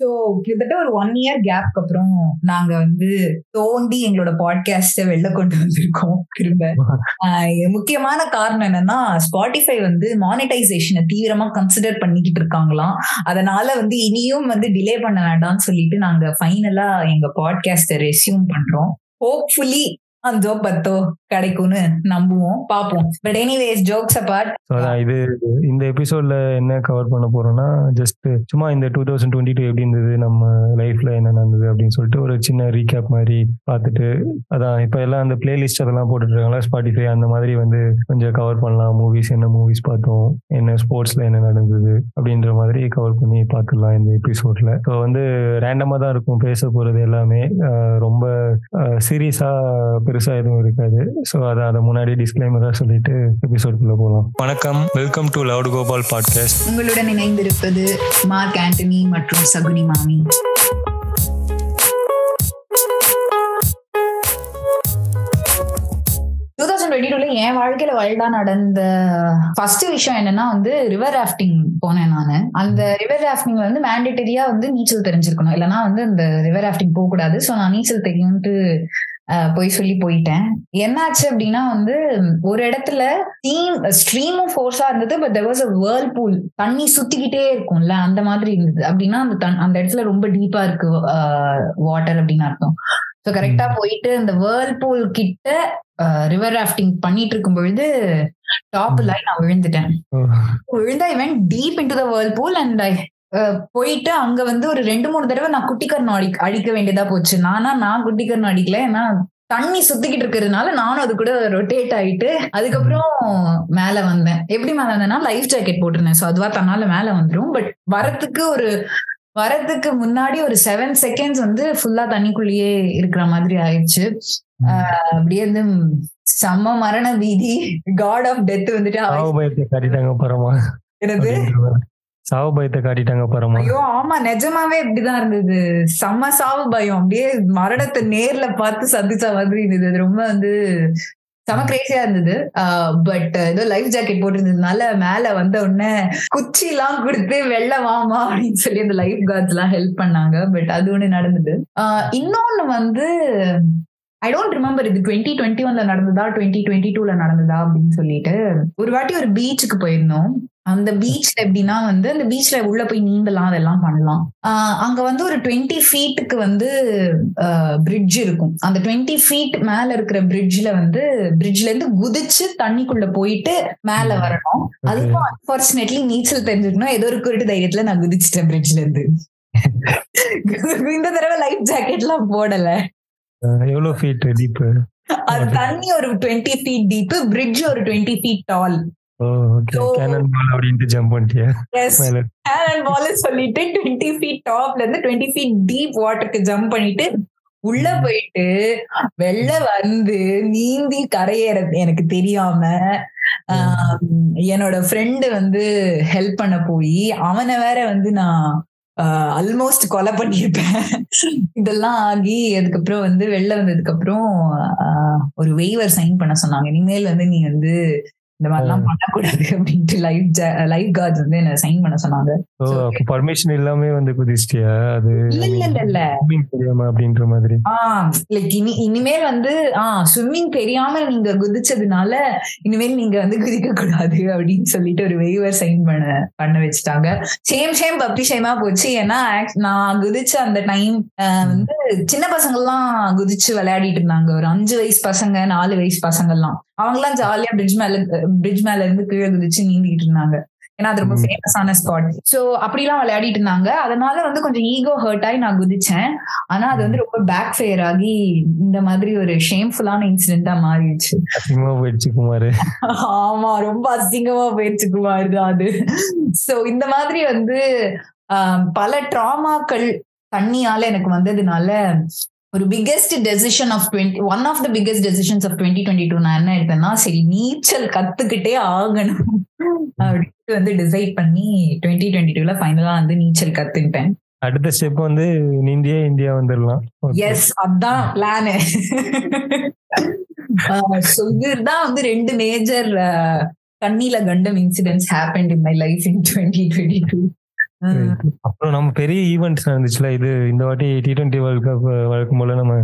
So கிட்டத்தட்ட ஒரு one year கேப்க்கு அப்புறம் நாங்க வந்து தோண்டி எங்களோட பாட்காஸ்ட வெளில கொண்டு வந்திருக்கோம் திரும்ப முக்கியமான காரணம் என்னன்னா ஸ்பாட்டிஃபை வந்து மானிட்டைசேஷனை தீவிரமா கன்சிடர் பண்ணிக்கிட்டு இருக்காங்களாம். அதனால வந்து இனியும் வந்து டிலே பண்ண வேண்டாம்னு சொல்லிட்டு நாங்க ஃபைனலா எங்க பாட்காஸ்ட ரெசியூம் பண்றோம். ஹோப்ஃபுல்லி அஞ்சோ பத்தோ கிடைக்கும்னு நம்புவோம் பார்ப்போம். பட் எனிவேஸ் ஜோக்ஸ் அபார்ட் இது இந்த எபிசோட்ல என்ன கவர் பண்ண போறோம்னா ஜஸ்ட் சும்மா இந்த டூ தௌசண்ட் டுவெண்ட்டி டூ எப்படி இருந்தது நம்ம லைஃப்ல என்ன நடந்தது அப்படின்னு சொல்லிட்டு ஒரு சின்ன ரீகேப் மாதிரி பார்த்துட்டு அதான் இப்போ எல்லாம் அந்த பிளேலிஸ்ட் அதெல்லாம் போட்டுட்டு இருக்காங்களா ஸ்பாட்டிஃபை அந்த மாதிரி வந்து கொஞ்சம் கவர் பண்ணலாம் மூவிஸ் என்ன மூவிஸ் பார்த்தோம் என்ன ஸ்போர்ட்ஸ்ல என்ன நடந்தது அப்படின்ற மாதிரி கவர் பண்ணி பார்த்துடலாம் இந்த எபிசோட்ல ஸோ வந்து ரேண்டமா தான் இருக்கும் பேச போறது எல்லாமே. ரொம்ப சீரியஸா பெருசா எதுவும் இருக்காது. ஸோ அதை அதை முன்னாடி டிஸ்கிளைமரா சொல்லிட்டு எபிசோட்குள்ள போகலாம் வணக்கம். Welcome to loud Gopal podcast உங்களுடன் இணைந்திருப்பது மார்க் ஆண்டனி மற்றும் சகுனி மாமி. டூ என் வாழ்க்கையில வைல்டா நடந்த ஃபர்ஸ்ட் விஷயம் என்னன்னா வந்து ரிவர் ராஃப்டிங் போனேன் நான். அந்த ரிவர் ராஃப்டிங் வந்து மேண்டேட்டரியா வந்து நீச்சல் தெரிஞ்சிருக்கணும். இல்லைன்னா வந்து அந்த ரிவர் ராஃப்டிங் போக கூடாது ஸோ நான் நீச்சல் தெரியும்ட்டு போய் சொல்லி போயிட்டேன். என்னாச்சு அப்படின்னா வந்து ஒரு இடத்துல ஸ்ட்ரீம் ஸ்ட்ரீமும் ஃபோர்ஸா இருந்தது but there was a whirlpool தண்ணி சுத்திக்கிட்டே இருக்கும்ல அந்த மாதிரி இருந்தது. அப்படின்னா அந்த அந்த இடத்துல ரொம்ப டீப்பா இருக்கு வாட்டர் அப்படின்னு அர்த்தம். ஸோ கரெக்டா போயிட்டு அந்த வேர்ல் பூல் கிட்ட ரிவர் ராஃப்டிங் பண்ணிட்டு இருக்கும் பொழுது டாப் லைன் நான் விழுந்துட்டேன். விழுந்தா இவன் deep into the whirlpool and I போயிட்டு அங்க வந்து ஒரு ரெண்டு மூணு தடவை நான் குட்டிக்கரணம் அடி அடிக்க வேண்டியதா போச்சு. நானா நான் குட்டிக்கரணம் அடிக்கல. ஏன்னா தண்ணி சுத்திக்கிட்டு இருக்கிறதுனால நானும் அது கூட ரொட்டேட் ஆயிட்டு அதுக்கப்புறம் மேல வந்தேன். எப்படி மேல வந்தேன்னா லைஃப் ஜாக்கெட் போட்டிருந்தேன். ஸோ அதுவா தன்னால மேல வந்துடும் பட் வரத்துக்கு ஒரு வரதுக்கு முன்னாடி ஒரு செவன் செகண்ட்ஸ் வந்து ஃபுல்லா தண்ணிக்குள்ளேயே இருக்கிற மாதிரி ஆயிடுச்சு. அப்படியே வந்து செம்ம மரண வீதி காட் ஆஃப் டெத் வந்துட்டு காட்டிட்டாங்க பரமா என்னது? சாவு பயத்தை காட்டிட்டாங்க பரமா ஐயோ ஆமா நிஜமாவே இப்படிதான் இருந்தது. செம்ம சாவு பயம். அப்படியே மரணத்தை நேர்ல பார்த்து சந்திச்ச மாதிரி இருந்தது. ரொம்ப வந்து செம கிரேசியா இருந்தது. பட் ஏதோ லைஃப் ஜாக்கெட் போட்டிருந்ததுனால மேல வந்த உடனே குச்சி எல்லாம் கொடுத்து வெள்ள வாமா அப்படின்னு சொல்லி அந்த லைஃப் கார்ட்ஸ் எல்லாம் ஹெல்ப் பண்ணாங்க. பட் அது ஒண்ணு நடந்தது. இன்னொன்னு வந்து ஐ டோன்ட் ரிமெம்பர் இது டுவெண்ட்டி டுவெண்ட்டி ஒன்ல நடந்ததா டுவெண்ட்டி டுவெண்ட்டி டூல நடந்ததா அப்படின்னு சொல்லிட்டு ஒரு வாட்டி ஒரு பீச்சுக்கு போயிருந்தோம். அந்த பீச்ல எப்படின்னா வந்து அந்த பீச்ல உள்ள போய் நீந்தலாம் அதெல்லாம் பண்ணலாம். அங்க வந்து ஒரு டுவெண்ட்டி ஃபீட்டுக்கு வந்து பிரிட்ஜ் இருக்கும். அந்த டுவெண்ட்டி ஃபீட் மேல இருக்கிற பிரிட்ஜ்ல வந்து பிரிட்ஜ்ல இருந்து குதிச்சு தண்ணிக்குள்ள போயிட்டு மேல வரணும். அதுக்கும் அன்பார்ச்சுனேட்லி நீச்சல் தெரிஞ்சுக்கணும். ஏதோ ஒரு குருட்டு தைரியத்துல நான் குதிச்சிட்டேன் பிரிட்ஜ்ல இருந்து. இந்த தடவை லைஃப் ஜாக்கெட் எல்லாம் போடல. எவ்வளவு ஃபீட் டீப் அது தண்ணி ஒரு டுவெண்ட்டி ஃபீட் டீப் பிரிட்ஜ் ஒரு டுவெண்ட்டி ஃபீட் டால் சொல்லிட்டு டுவெண்ட்டி ஃபீட் டாப்ல இருந்து டுவெண்ட்டி ஃபீட் டீப் வாட்டருக்கு ஜம்ப் பண்ணிட்டு உள்ள போயிட்டு வெளில வந்து நீந்தி கரையேற எனக்கு தெரியாம என்னோட ஃப்ரெண்டு வந்து ஹெல்ப் பண்ண போய் அவனை வேற வந்து நான் ஆல்மோஸ்ட் கொலை பண்ணியிருப்பேன் இதெல்லாம் ஆகி அதுக்கப்புறம் வந்து வெளில வந்ததுக்கு அப்புறம் ஒரு வெய்வர் சைன் பண்ண சொன்னாங்க. இனிமேல் வந்து நீ வந்து இந்த மாதிரிலாம் பண்ணக்கூடாது அப்படின்ட்டு லைஃப் லைஃப் கார்ட்ஸ் வந்து என்ன சைன் பண்ண சொன்னாங்க. பர்மிஷன் இல்லாம வந்து குதிச்சிட்டியா? அது இல்ல இல்ல இல்ல. தெரியாம அப்படின்ற மாதிரி. லைக் இனி இனிமேல் வந்து ஆஹ் ஸ்விம்மிங் தெரியாம நீங்க குதிச்சதுனால இனிமேல் நீங்க வந்து குதிக்க கூடாது அப்படின்னு சொல்லிட்டு ஒரு வெய்வர் சைன் பண்ண பண்ண வச்சுட்டாங்க. சேம் சேம் பப்டி சேமா போச்சு. ஏன்னா நான் குதிச்ச அந்த டைம் வந்து சின்ன பசங்க எல்லாம் குதிச்சு விளையாடிட்டு இருந்தாங்க. ஒரு அஞ்சு வயசு பசங்க நாலு வயசு பசங்க எல்லாம் அவங்க எல்லாம் ஜாலியா பிரிட்ஜ் மேல பிரிட்ஜ் மேல இருந்து கீழே குதிச்சு நீந்திட்டு இருந்தாங்க. ஏன்னா அது ரொம்ப ஃபேமஸான ஸ்பாட் சோ அப்படிலாம் விளையாடிட்டு இருந்தாங்க. அதனால வந்து கொஞ்சம் ஈகோ ஹர்ட் ஆகி நான் குதிச்சேன். ஆனா அது வந்து ரொம்ப பேக் ஃபேர் ஆகி இந்த மாதிரி ஒரு ஷேம்ஃபுல்லான இன்சிடென்டா மாறிடுச்சு. அசிங்கமா போயிடுச்சு குமார். ஆமா ரொம்ப அசிங்கமா போயிடுச்சு குமார் அது. சோ இந்த மாதிரி வந்து பல ட்ராமாக்கள் தண்ணியால எனக்கு வந்ததுனால ஒரு biggest decision of twenty one of the biggest decisions of twenty twenty two நான் என்ன எடுத்தேன்னா சரி நீச்சல் கத்துக்கிட்டே ஆகணும் அப்படின்ட்டு வந்து டிசைட் பண்ணி டுவெண்ட்டி டுவெண்ட்டி டூல ஃபைனலா வந்து நீச்சல் கத்துக்கிட்டேன். அடுத்த ஸ்டெப் வந்து இந்தியா இந்தியா வந்துடலாம். எஸ் அதான் பிளானு இதுதான் வந்து ரெண்டு மேஜர் தண்ணில கண்டம் incidents happen in my life in twenty twenty two அப்புறம் நம்ம பெரிய ஈவெண்ட்ஸ் நடந்துச்சுல இது இந்த வாட்டி டி டுவெண்ட்டி வேர்ல்ட் கப் வழக்கம் போல நம்ம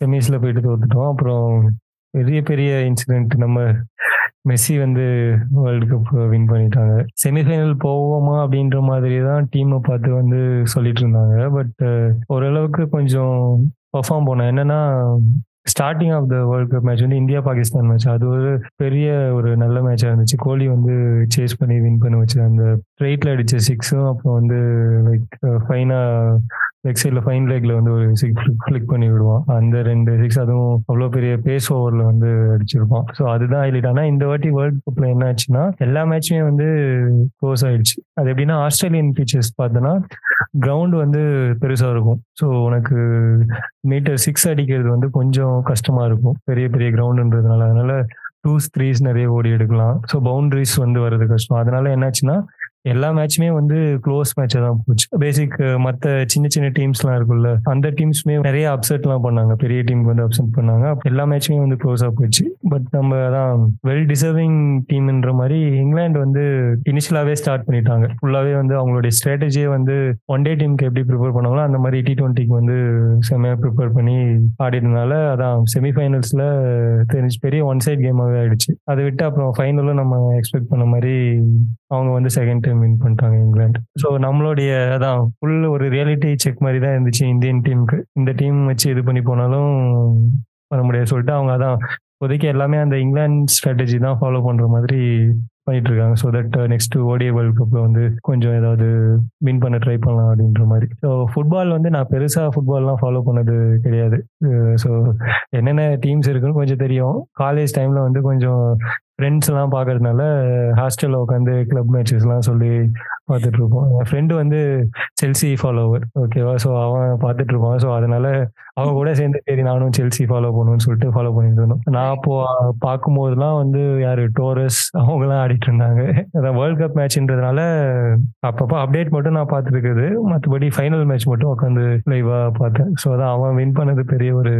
செமிஸ்ல போயிட்டு தோத்துட்டோம். அப்புறம் பெரிய பெரிய இன்சிடென்ட் நம்ம மெஸ்ஸி வந்து வேர்ல்டு கப் வின் பண்ணிட்டாங்க. செமிஃபைனல் போவோமா அப்படின்ற மாதிரி தான் டீமை பார்த்து வந்து சொல்லிட்டு இருந்தாங்க. பட் ஓரளவுக்கு கொஞ்சம் பர்ஃபார்ம் போனேன் என்னன்னா starting of the world cup match வந்து இந்தியா பாகிஸ்தான் மேட்ச் அது ஒரு பெரிய ஒரு நல்ல மேட்சாக இருந்துச்சு. கோலி வந்து சேஸ் பண்ணி வின் பண்ணி வச்சு அந்த ஸ்ட்ரெயிட்ல அடிச்ச சிக்ஸும் அப்புறம் வந்து லைக் ஃபைனா லெக் சைடில் ஃபைன் லெக்ல வந்து ஒரு சிக்ஸ் ஃபிளிக் பண்ணி விடுவான் அந்த ரெண்டு சிக்ஸ் அதுவும் அவ்வளோ பெரிய பேஸ் ஓவரில் வந்து அடிச்சிருப்பான் ஸோ அதுதான் ஹைலைட் ஆனால் இந்த வாட்டி வேர்ல்ட் கப்பில் என்ன ஆச்சுன்னா எல்லா மேட்சுமே வந்து க்ளோஸ் ஆயிடுச்சு. அது எப்படின்னா ஆஸ்திரேலியன் பிச்சர்ஸ் பார்த்தோன்னா கிரவுண்ட் வந்து பெருசாக இருக்கும். ஸோ உனக்கு மீட்டர் சிக்ஸ் அடிக்கிறது வந்து கொஞ்சம் கஷ்டமா இருக்கும். பெரிய பெரிய கிரவுண்டுன்றதுனால அதனால டூஸ் த்ரீஸ் நிறைய ஓடி எடுக்கலாம். ஸோ பவுண்ட்ரிஸ் வந்து வர்றது கஷ்டம். அதனால என்னாச்சுன்னா எல்லா மேட்சுமே வந்து க்ளோஸ் மேட்சாக தான் போச்சு. பேசிக் மற்ற சின்ன சின்ன டீம்ஸ்லாம் இருக்குல்ல அந்த டீம்ஸ்மே நிறைய அப்செட்லாம் பண்ணாங்க. பெரிய டீமுக்கு வந்து அப்செட் பண்ணாங்க. எல்லா மேட்சுமே வந்து க்ளோஸாக போச்சு. பட் நம்ம அதான் வெல் டிசர்விங் டீம்ன்ற மாதிரி இங்கிலாந்து வந்து இனிஷியலாகவே ஸ்டார்ட் பண்ணிட்டாங்க. ஃபுல்லாகவே வந்து அவங்களுடைய ஸ்ட்ராட்டஜியே வந்து ஒன் டே டீமுக்கு எப்படி ப்ரிப்பேர் பண்ணாங்களோ அந்த மாதிரி டி ட்வெண்ட்டிக்கு வந்து செம்மையாக ப்ரிப்பேர் பண்ணி ஆடினதுனால அதான் செமிஃபைனல்ஸில் தெரிஞ்சு பெரிய ஒன் சைட் கேமாகவே ஆயிடுச்சு. அதை விட்டு அப்புறம் ஃபைனலும் நம்ம எக்ஸ்பெக்ட் பண்ண மாதிரி அவங்க வந்து செகண்ட் டைம் வின் பண்ணிட்டாங்க இங்கிலாந்து. ஸோ நம்மளுடைய அதான் ஃபுல் ஒரு ரியாலிட்டி செக் மாதிரி தான் இருந்துச்சு இந்தியன் டீமுக்கு இந்த டீம் வச்சு இது பண்ணி போனாலும் பண்ண முடியாது சொல்லிட்டு அவங்க அதான் இப்போதைக்கு எல்லாமே அந்த இங்கிலாந்து ஸ்ட்ராட்டஜி தான் ஃபாலோ பண்ற மாதிரி பண்ணிட்டு இருக்காங்க so that next uh, ODI world கப்ல வந்து கொஞ்சம் ஏதாவது வின் பண்ண ட்ரை பண்ணலாம் அப்படின்ற மாதிரி. ஸோ ஃபுட்பால் வந்து நான் பெருசாக ஃபுட்பால்லாம் ஃபாலோ பண்ணது கிடையாது. Uh, ஸோ என்னென்ன டீம்ஸ் இருக்குன்னு கொஞ்சம் தெரியும். காலேஜ் டைம்ல வந்து கொஞ்சம் ஃப்ரெண்ட்ஸ் எல்லாம் பார்க்கறதுனால ஹாஸ்டல்ல உட்காந்து கிளப் மேட்சஸ்லாம் சொல்லி பார்த்துட்டு இருப்போம் என் ஃப்ரெண்டு வந்து செல்சி ஃபாலோவர் ஓகேவா ஸோ அவன் பார்த்துட்டு இருப்பான் ஸோ அதனால அவன் கூட சேர்ந்து சரி நானும் செல்சி ஃபாலோ பண்ணுவேன்னு சொல்லிட்டு ஃபாலோ பண்ணிட்டு இருந்தோம். நான் அப்போ பார்க்கும்போதெல்லாம் வந்து யாரு? டோரஸ் அவங்கலாம் ஆடிட்டு இருந்தாங்க அதான் வேர்ல்ட் கப் மேட்ச்ன்றதுனால அப்பப்போ அப்டேட் மட்டும் நான் பார்த்துட்டு இருக்குது மற்றபடி ஃபைனல் மேட்ச் மட்டும் உட்காந்து லைவா பார்த்தேன். ஸோ அதான் அவன் வின் பண்ணது பெரிய ஒரு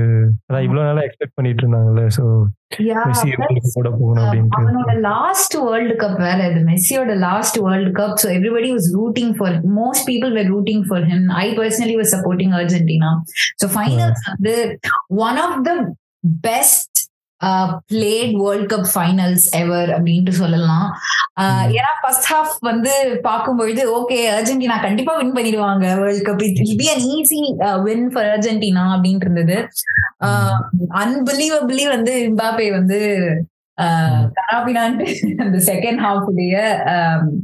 அதான் இவ்வளோ நாளா எக்ஸ்பெக்ட் பண்ணிட்டு இருந்தாங்கல்ல ஸோ அவனோட லாஸ்ட் வேர்ல்டு கப் வேற இது. மெஸ்ஸியோட last world cup so everybody was rooting for most people were rooting for him I personally was supporting Argentina so finals வந்து one of the best played world cup finals ever அப்படின்ட்டு சொல்லலாம். ஏன்னா first half வந்து பார்க்கும்பொழுது okay Argentina கண்டிப்பா win பண்ணிடுவாங்க world cup it be an easy win for Argentina அப்படின்ட்டு இருந்தது. அன்பிலீவபிளி வந்து இம்பாப்பே வந்து கராபினான்ட்டு அந்த செகண்ட் ஹாஃப் உடைய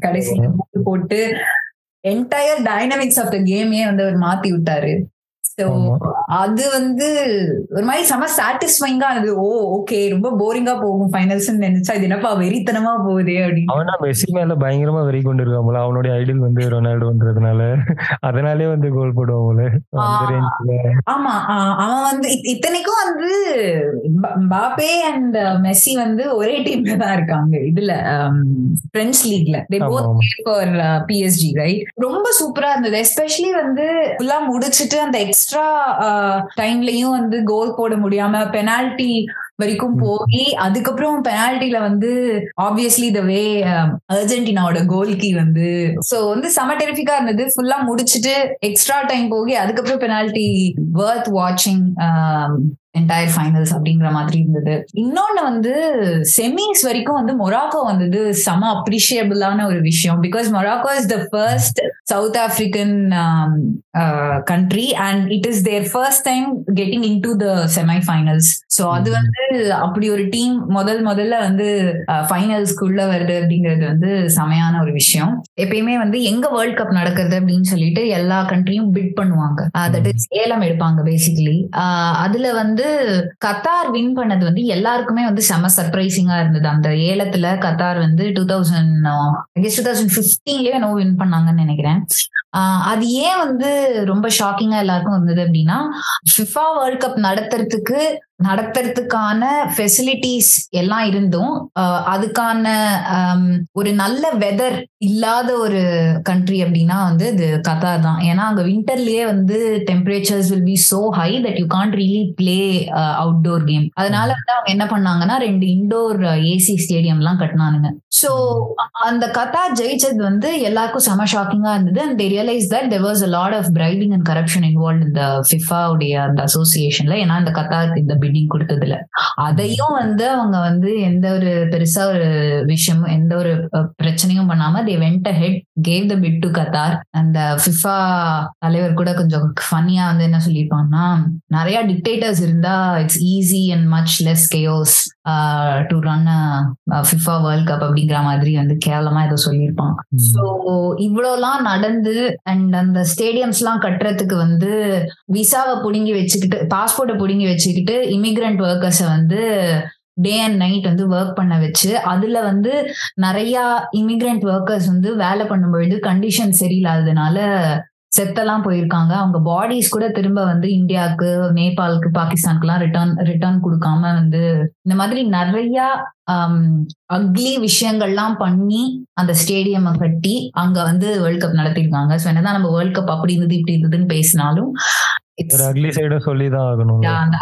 கடைசி போட்டு என்டையர் டைனமிக்ஸ் ஆஃப் த கேமே வந்து அவர் மாத்தி விட்டாரு. ஸோ அது வந்து ஒரு மாதிரி செம சாட்டிஸ்ஃபைங்கா அது ஓ ஓகே ரொம்ப போரிங்கா போகும் ஃபைனல்ஸ் நினைச்சா இது என்னப்பா வெறித்தனமா போகுது அப்படின்னு. அவனா மெஸ்ஸி மேல பயங்கரமா வெறி கொண்டு இருக்காமல அவனுடைய ஐடியல் வந்து ரொனால்டோன்றதுனால அதனாலே வந்து கோல் போடுவாங்கல்ல ஆமா அவன் வந்து இத்தனைக்கும் வந்து பாப்பே அண்ட் மெஸ்ஸி வந்து ஒரே டீம்ல தான் இருக்காங்க. இதுல பிரெஞ்ச் லீக்ல ஃபார் பிஎஸ்ஜி ரைட் ரொம்ப சூப்பரா இருந்தது. எஸ்பெஷலி வந்து ஃபுல்லா முடிச்சிட்டு அந்த எக்ஸ்ட்ரா டைம்லயும் uh, வந்து கோல் போட முடியாம பெனால்டி வரைக்கும் போய் அதுக்கப்புறம் பெனால்டில வந்து ஆப்வியஸ்லி த வே அர்ஜென்டினாவோட கோல்கி வந்து சோ வந்து செம டெரிஃபிக்கா இருந்தது. ஃபுல்லா முடிச்சுட்டு எக்ஸ்ட்ரா டைம் போகி அதுக்கப்புறம் பெனால்டி வர்த் வாட்சிங் என்டையர் ஃபைனல்ஸ் அப்படிங்கிற மாதிரி இருந்தது. இன்னொன்னு வந்து செமிஸ் வரைக்கும் வந்து மொராக்கோ வந்தது செம அப்ரிஷியபிளான ஒரு விஷயம். Because Morocco is the first south African country and it is their first time getting into the semi finals so அது வந்து அப்படி ஒரு டீம் முதல் முதல்ல வந்து ஃபைனல்ஸ்க்குள்ள வருது அப்படிங்கிறது வந்து செமையான ஒரு விஷயம். எப்பயுமே வந்து எங்க வேர்ல்ட் கப் நடக்குது அப்படின்னு சொல்லிட்டு எல்லா கண்ட்ரியும் பிட் பண்ணுவாங்க. தட் இஸ் ஏலம் எடுப்பாங்க பேசிக்கலி அதுல வந்து கத்தார் வின் பண்ணது வந்து எல்லாருக்குமே வந்து செம சர்ப்ரைசிங்கா இருந்தது. அந்த ஏலத்துல கத்தார் வந்து டூ தௌசண்ட் டூ தௌசண்ட் பிப்டீன்லயே நோ வின் பண்ணாங்கன்னு நினைக்கிறேன். அது ஏன் வந்து ரொம்ப ஷாக்கிங்கா எல்லாருக்கும் இருந்தது அப்படின்னா ஃபிஃபா வேர்ல்ட் கப் நடத்துறதுக்கு நடத்துறதுக்கான ஃபெசிலிட்டிஸ் எல்லாம் இருந்தும் அதுக்கான ஒரு நல்ல வெதர் இல்லாத ஒரு கண்ட்ரி அப்படின்னா வந்து இது கத்தார் தான். ஏன்னா அங்க விண்டர்லயே வந்து temperatures will be so high that you can't really play outdoor game அதனால வந்து அவங்க என்ன பண்ணாங்கன்னா ரெண்டு இண்டோர் ஏசி ஸ்டேடியம்லாம் கட்டினானுங்க. ஸோ அந்த கதா ஜெயிச்சது வந்து எல்லாருக்கும் செம ஷாக்கிங்கா இருந்தது. And they realise that there was a lot of bribing and corruption involve இந்த ஃபிஃபாவுடைய அந்த அசோசியேஷன்ல ஏன்னா இந்த கத்தார் இந்த பிட்டிங் கொடுத்ததுல அதையும் வந்து அவங்க வந்து எந்த ஒரு பெருசா ஒரு விஷயமும் எந்த ஒரு பிரச்சனையும் பண்ணாம they went head gave the bid to Qatar அந்த ஃபிஃபா தலைவர் கூட கொஞ்சம் ஃபன்னியா வந்து என்ன சொல்லியிருப்பாங்கன்னா நிறைய டிக்டேட்டர்ஸ் இருந்தா it's easy and much less chaos to run FIFA world cup அப்படிங்கிற மாதிரி வந்து கேவலமா ஏதோ சொல்லியிருப்பான் ஸோ இவ்வளோலாம் நடந்து அண்ட் அந்த ஸ்டேடியம்ஸ்லாம் கட்டுறதுக்கு வந்து விசாவை புடுங்கி வச்சுக்கிட்டு பாஸ்போர்ட்டை புடுங்கி வச்சுக்கிட்டு இமிகிரண்ட் ஒர்க்கர்ஸை வந்து டே அண்ட் நைட் வந்து ஒர்க் பண்ண வச்சு அதுல வந்து நிறைய இமிகிரண்ட் ஒர்க்கர்ஸ் வந்து வேலை பண்ணும்பொழுது கண்டிஷன் சரியில்லாததுனால செத்தெல்லாம் போயிருக்காங்க. அவங்க பாடிஸ் கூட திரும்ப வந்து இந்தியாவுக்கு நேபாளுக்கு பாகிஸ்தானுக்குலாம் ரிட்டர்ன் ரிட்டர்ன் கொடுக்காம வந்து இந்த மாதிரி நிறைய அக்லி விஷயங்கள்லாம் பண்ணி அந்த ஸ்டேடியம் கட்டி அங்க வந்து வேர்ல்ட் கப் நடத்திருக்காங்க ஸோ என்னதான் நம்ம வேர்ல்ட் கப் அப்படி இருந்தது இப்படி இருந்ததுன்னு பேசினாலும்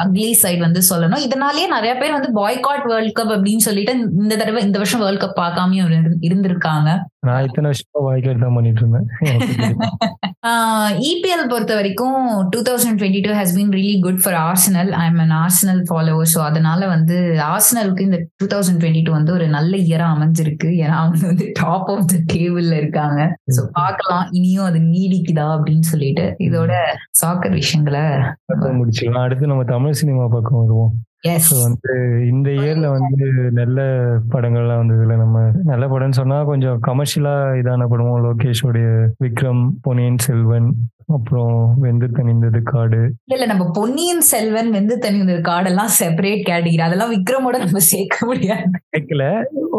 அக்லி சைடு வந்து சொல்லணும். இதனாலேயே நிறைய பேர் வந்து பாய்காட் வேர்ல்ட் கப் அப்படின்னு சொல்லிட்டு இந்த தடவை இந்த வருஷம் வேர்ல்ட் கப் பார்க்காமயும் இருந்து- இருந்திருக்காங்க. நான் இத்தனை வருஷமா வாய்க்காடு தான் பண்ணிட்டு இருந்தேன். இபிஎல் பொறுத்த வரைக்கும் two thousand twenty two has been really good for Arsenal I am an Arsenal follower so அதனால வந்து ஆர்சனலுக்கு இந்த டூ தௌசண்ட் டுவெண்ட்டி டூ வந்து ஒரு நல்ல இயரா அமைஞ்சிருக்கு. ஏன்னா அவங்க வந்து டாப் ஆஃப் த டேபிள்ல இருக்காங்க. ஸோ பார்க்கலாம். இனியும் அது நீடிக்குதா அப்படின்னு சொல்லிட்டு இதோட சாக்கர் விஷயங்களை முடிச்சிடலாம். அடுத்து நம்ம தமிழ் சினிமா பக்கம் வருவோம். வந்து இந்த இயர்ல வந்து நல்ல படங்கள்லாம் வந்ததுல நம்ம நல்ல படம்னு சொன்னா கொஞ்சம் கமர்ஷியலா இதான படமும் லோகேஷோடைய விக்ரம் பொன்னியின் செல்வன் அப்புறம் வெந்து தணிந்தது காடு. இல்ல இல்ல நம்ம பொன்னியின் செல்வன் வந்து தனி கார்டெல்லாம் செப்பரேட் கேட்டகிரி அதெல்லாம் விக்ரமோட நம்ம சேர்க்க முடியாது. கேட்கல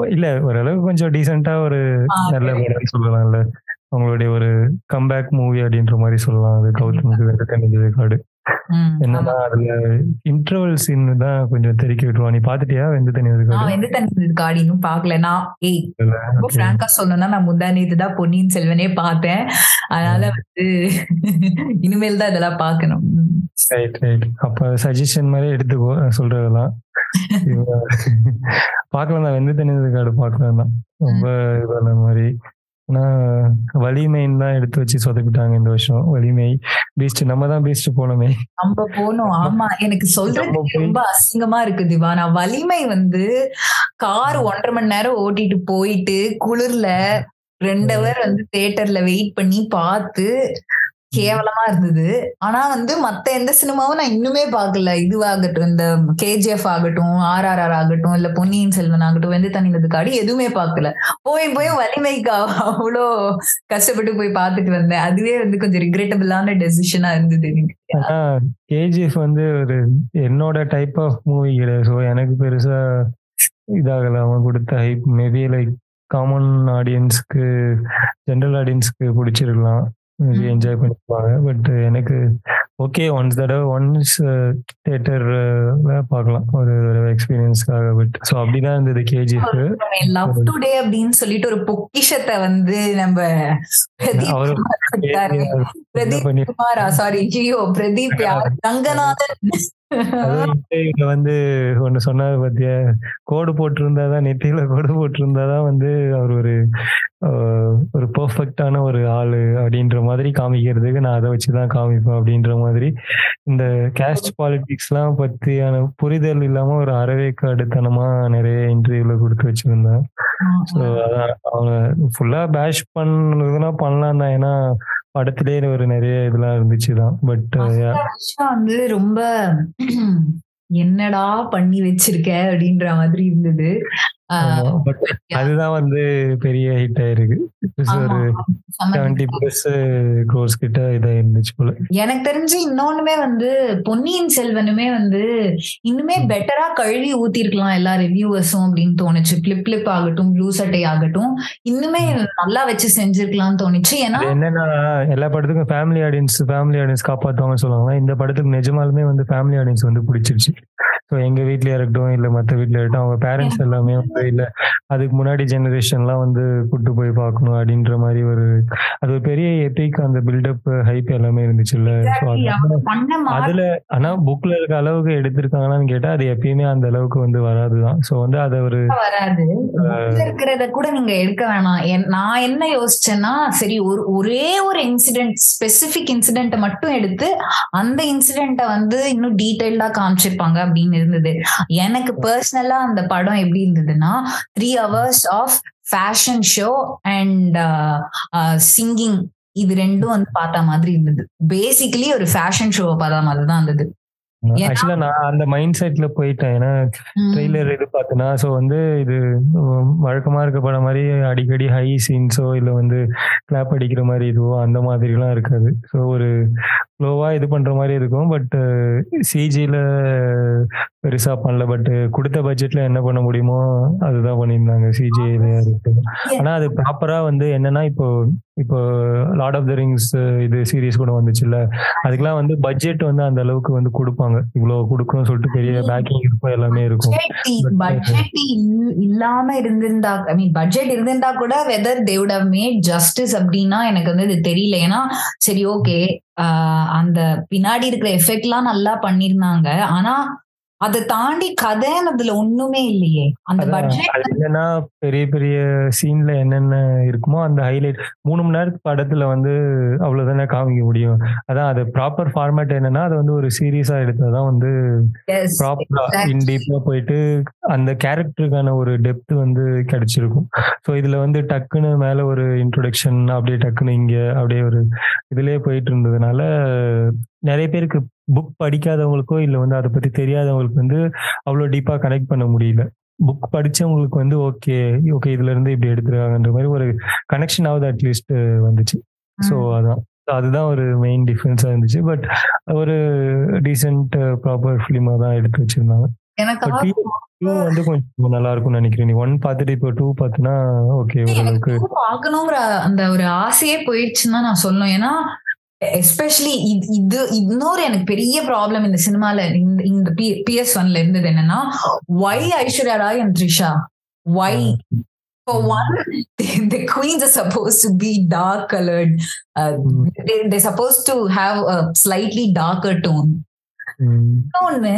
இல்ல ஓரளவுக்கு கொஞ்சம் டீசெண்டா ஒரு நல்ல. படம்னு சொல்லலாம்ல. அவங்களுடைய ஒரு கம்பேக் மூவி அப்படின்ற மாதிரி சொல்லலாம். அது கௌதமுக்கு வெந்து தணிந்தது காடு. என்னன்னா அதுல இன்டர்வல் சீன் தான் கொஞ்சம் தெறிக்க விட்டுருவான் நீ பாத்துட்டியா? வெந்து தணிந்தது நான் காடு? கார்டு இன்னும் பாக்கல. நான் ஏய் ரொம்ப Okay. பிராங்கா சொல்லணும்னா நான் முந்தா நேத்து தான் பொன்னியின் செல்வனே பார்த்தேன். அதனால வந்து இனிமேல் தான் இதெல்லாம் பார்க்கணும் ம். ரைட் ரைட் அப்ப சஜஷன் மாதிரி எடுத்துக்கோ சொல்றதெல்லாம். இவங்க பார்க்கலாம் தான். வெந்து பார்க்கலாம் தான். ரொம்ப இதான மாதிரி. ஆனா வலிமைன்னு தான் எடுத்து வச்சு சொதப்பிட்டாங்க இந்த வருஷம். வலிமை. பீஸ்ட் நம்ம தான் பீஸ்ட் போனோமே. நம்ம போனோம். ஆமா எனக்கு போய்- ரொம்ப அசிங்கமா இருக்கு திவா. நான் வலிமை வந்து கார் ஒன்றரை மணி நேரம் ஓட்டிட்டு போயிட்டு குளிர்ல ரெண்டு ஹவர் வந்து தியேட்டர்ல வெயிட் பண்ணி பார்த்து கேவலமா இருந்தது. ஆனா வந்து மத்த எந்த சினிமாவும் நான் இன்னுமே பார்க்கல. இதுவாகட்டும் இந்த கேஜிஎஃப் ஆகட்டும் ஆர்ஆர்ஆர் ஆகட்டும் இல்ல பொன்னியின் செல்வன் ஆகட்டும் வெந்து தண்ணினது காடி எதுவுமே பார்க்கல. போய் போய் வலிமைக்கு அவ்வளோ கஷ்டப்பட்டு போய் பார்த்துட்டு வந்தேன். அதுவே வந்து கொஞ்சம் ரிக்ரெட்டபிளான டெசிஷனா இருந்தது எனக்கு. கேஜிஎஃப் வந்து ஒரு என்னோட டைப் ஆஃப் மூவி கிடையாது. ஸோ எனக்கு பெருசா இதாகல. அவன் கொடுத்த ஹைப் மேபி லைக் காமன் ஆடியன்ஸ்க்கு ஜென்ரல் ஆடியன்ஸ்க்கு பிடிச்சிருக்கலாம். என்ஜாய் பண்ணிப்பாங்க. பட் எனக்கு ஓகே ஒன்ஸ் தடவை ஒன்ஸ் தேட்டர்ல பார்க்கலாம். ஒரு எக்ஸ்பீரியன்ஸ்க்காக பட் ஸோ அப்படிதான் இருந்தது கேஜிஎஃப் லவ் டுடே அப்படின்னு சொல்லிட்டு ஒரு பொக்கிஷத்தை வந்து நம்ம பிரதீப் குமார் சாரி ஜியோ பிரதீப் யார்? ரங்கநாதன். இன்டர்வியூல வந்து ஒண்ணு சொன்னாரு பாத்தியா? கோடு போட்டிருந்தாதான் நெத்தியில கோடு போட்டிருந்தாதான் வந்து அவர் ஒரு ஒரு பெர்ஃபெக்டான ஒரு ஆளு அப்படின்ற மாதிரி காமிக்கிறதுக்கு நான் அதை வச்சுதான் காமிப்பேன் அப்படின்ற மாதிரி. இந்த கேஸ்ட் பாலிடிக்ஸ் எல்லாம் பத்தியான புரிதல் இல்லாம ஒரு அறவேக்காடுத்தனமா நிறைய இன்டர்வியூல கொடுத்து வச்சிருந்தேன். ஸோ அதான் அவங்க ஃபுல்லா பேஷ் பண்ணதுன்னா பண்ணலாம் தான் ஏன்னா படத்திலே ஒரு நிறைய இதெல்லாம் இருந்துச்சுதான். பட் விஷயம் வந்து ரொம்ப என்னடா பண்ணி வச்சிருக்க அப்படின்ற மாதிரி இருந்தது. அதுதான் வந்து பெரிய ஹிட் ஆயிருக்கு. ஒரு செவன்டி பிளஸ் க்ரோஸ் கிட்ட இதா இருந்துச்சு போல. எனக்கு தெரிஞ்சு இன்னொன்னுமே வந்து பொன்னியின் செல்வனுமே வந்து இன்னுமே பெட்டரா கழுவி ஊத்திருக்கலாம் எல்லா ரிவ்யூவர்ஸும் அப்படின்னு தோணுச்சு. பிளிப் பிளிப் ஆகட்டும் ப்ளூ சட்டை ஆகட்டும். இன்னுமே நல்லா வச்சு செஞ்சிருக்கலாம்னு தோணுச்சு. ஏன்னா என்னன்னா எல்லா படத்துக்கும் ஃபேமிலி ஆடியன்ஸ் ஃபேமிலி ஆடியன்ஸ் காப்பாத்துவாங்கன்னு சொல்லுவாங்க. இந்த படத்துக்கு நிஜமாலுமே வந்து ஃபேமிலி ஆடியன்ஸ் வந்து பிடிச்சிருச்சு. ஸோ எங்க வீட்லயா இருக்கட்டும் இல்ல மத்த வீட்ல இருக்கட்டும் அவங்க பேரண்ட்ஸ் எல்லாமே வந்து இல்ல அதுக்கு முன்னாடி ஜெனரேஷன்லாம் வந்து கூட்டு போய் பார்க்கணும் அப்படின்ற மாதிரி ஒரு அது ஒரு பெரிய எத்திக் அந்த பில்டப் ஹைப் எல்லாமே பண்ண மா- அதுல ஆனா புக்ல இருக்க அளவுக்கு எடுத்திருக்காங்களான்னு கேட்டா அது எப்பயுமே அந்த அளவுக்கு வந்து வராதுதான். ஸோ வந்து அதை ஒரு வராது. இருக்கிறத கூட நீங்க எடுக்க வேணாம். நான் என்ன யோசிச்சேன்னா சரி ஒரு ஒரே ஒரு இன்சிடென்ட் ஸ்பெசிபிக் இன்சிடென்ட்டை மட்டும் எடுத்து அந்த இன்சிடென்ட்டை வந்து இன்னும் டீடைல்டா காமிச்சிருப்பாங்க அப்படின்னு இருந்தது. எனக்கு பர்சனலா அந்த படம் எப்படி இருந்ததுன்னா three hours of fashion show and singing இது ரெண்டும் வந்து பார்த்த மாதிரி இருந்தது. பேசிக்கலி ஒரு ஃபேஷன் ஷோவை பார்த்த மாதிரி தான் இருந்தது. ஆக்சுவலா நான் அந்த மைண்ட் செட்ல போயிட்டேன். ஏன்னா. ட்ரெய்லர் இது பார்த்தனா ஸோ வந்து இது வழக்கமா இருக்க படம் மாதிரி அடிக்கடி ஹை சீன்ஸோ இல்லை வந்து கிளாப் அடிக்கிற மாதிரி இதுவோ அந்த மாதிரிலாம் இருக்காது. ஸோ ஒரு ஃப்ளோவா இது பண்ற மாதிரி இருக்கும். பட் சிஜியில் பெருசா பண்ணல. பட் கொடுத்த பட்ஜெட்ல என்ன பண்ண முடியுமோ அதுதான் பண்ணியிருந்தாங்க. சிஜியில் இருக்கு. ஆனா அது ப்ராப்பரா வந்து என்னன்னா இப்போ இப்போ லார்ட் ஆஃப் த ரிங்ஸ் இது சீரிஸ் கூட வந்துச்சுல்ல. அதுக்கெல்லாம் வந்து பட்ஜெட் வந்து அந்த அளவுக்கு வந்து கொடுப்பாங்க. இவ்வளவு கொடுக்கணும்னு சொல்லிட்டு பெரிய பேக்கிங் இருக்கும் எல்லாமே இருக்கும். பட்ஜெட் இல்லாம இருந்திருந்தா ஐ மீன் பட்ஜெட் இருந்திருந்தா கூட whether they would have made justice அப்படின்னா எனக்கு வந்து இது தெரியல. ஏன்னா சரி ஓகே அந்த பின்னாடி இருக்கிற எஃபெக்ட்லாம் நல்லா பண்ணிருந்தாங்க. ஆனா அதை தாண்டி கதைன்னு அதுல ஒண்ணுமே இல்லையே. அந்த பட்ஜெட் என்னன்னா பெரிய பெரிய சீன்ல என்னென்ன இருக்குமோ அந்த ஹைலைட் மூணு மணி நேரத்துக்கு படத்துல வந்து அவ்வளவுதானே காமிக்க முடியும். அதான் அது ப்ராப்பர் ஃபார்மேட் என்னன்னா அது வந்து ஒரு சீரியஸா எடுத்தாதான் வந்து ப்ராப்பரா இன் டீப்பா போயிட்டு அந்த கேரக்டருக்கான ஒரு டெப்த் வந்து கிடைச்சிருக்கும். ஸோ இதுல வந்து டக்குன்னு மேல ஒரு இன்ட்ரோடக்ஷன் அப்படியே டக்குன்னு இங்க அப்படியே ஒரு இதுலயே போயிட்டு இருந்ததுனால நிறைய பேருக்கு புக் படிக்காதவங்களுக்கோ இல்லை வந்து அதை பத்தி தெரியாதவங்களுக்கு வந்து அவ்வளோ டீப்பா கனெக்ட் பண்ண முடியல. புக் படிச்சவங்களுக்கு வந்து ஓகே ஓகே இதுல இருந்து இப்படி எடுத்துருக்காங்கன்ற மாதிரி ஒரு கனெக்ஷன் ஆகுது அட்லீஸ்ட் வந்துச்சு. ஸோ அதான். அதுதான் ஒரு மெயின் டிஃபரன்ஸா இருந்துச்சு. பட் ஒரு டீசென்ட் ப்ராப்பர் ஃபிலிமா தான் எடுத்து வச்சிருந்தாங்க. டூ வந்து கொஞ்சம் நல்லா இருக்கும்னு நினைக்கிறேன். நீ ஒன் பார்த்துட்டு இப்போ டூ பார்த்தினா ஓகே ஓரளவுக்கு பார்க்கணுங்கிற அந்த ஒரு ஆசையே போயிடுச்சுன்னு தான் நான் சொல்லணும். ஏன்னா எஸ்பெஷலி இது இன்னொரு எனக்கு பெரிய ப்ராப்ளம் இந்த சினிமால இந்த இந்த பிஎஸ் ஒன்ல இருந்தது என்னன்னா why Aishwarya Rai and Trisha why For one, the queens are supposed to be dark colored. Uh, Mm. they, they're supposed to have a slightly darker tone. ம், இன்னொன்னு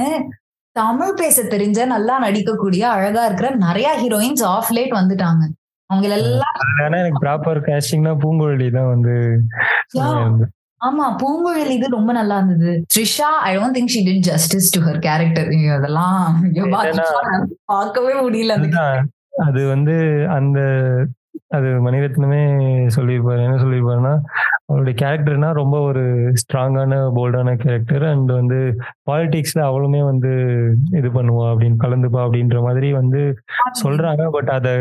தமிழ் பேச தெரிஞ்ச நல்லா நடிக்கக்கூடிய அழகா இருக்கிற நிறைய ஹீரோயின்ஸ் ஆஃப் லேட் வந்துட்டாங்க அவங்க எல்லாம் எனக்கு ப்ராப்பர் கேஸ்டிங்னா பூங்குழலி தான் வந்து. ஆமா பூங்குழலி இது ரொம்ப நல்லா இருந்தது. Trisha I don't think she did justice to her character அதெல்லாம் பார்க்கவே முடியல அது வந்து அந்த அது மணிரத்னமே சொல்லியிருப்பாரு. என்ன சொல்லியிருப்பாருன்னா அவருடைய கேரக்டர்னா ரொம்ப ஒரு ஸ்ட்ராங்கான போல்டான கேரக்டர் அண்ட் வந்து பாலிடிக்ஸ்ல அவளுமே வந்து இது பண்ணுவா அப்படின்னு கலந்துப்பா அப்படின்ற மாதிரி வந்து சொல்றாங்க. பட் அதை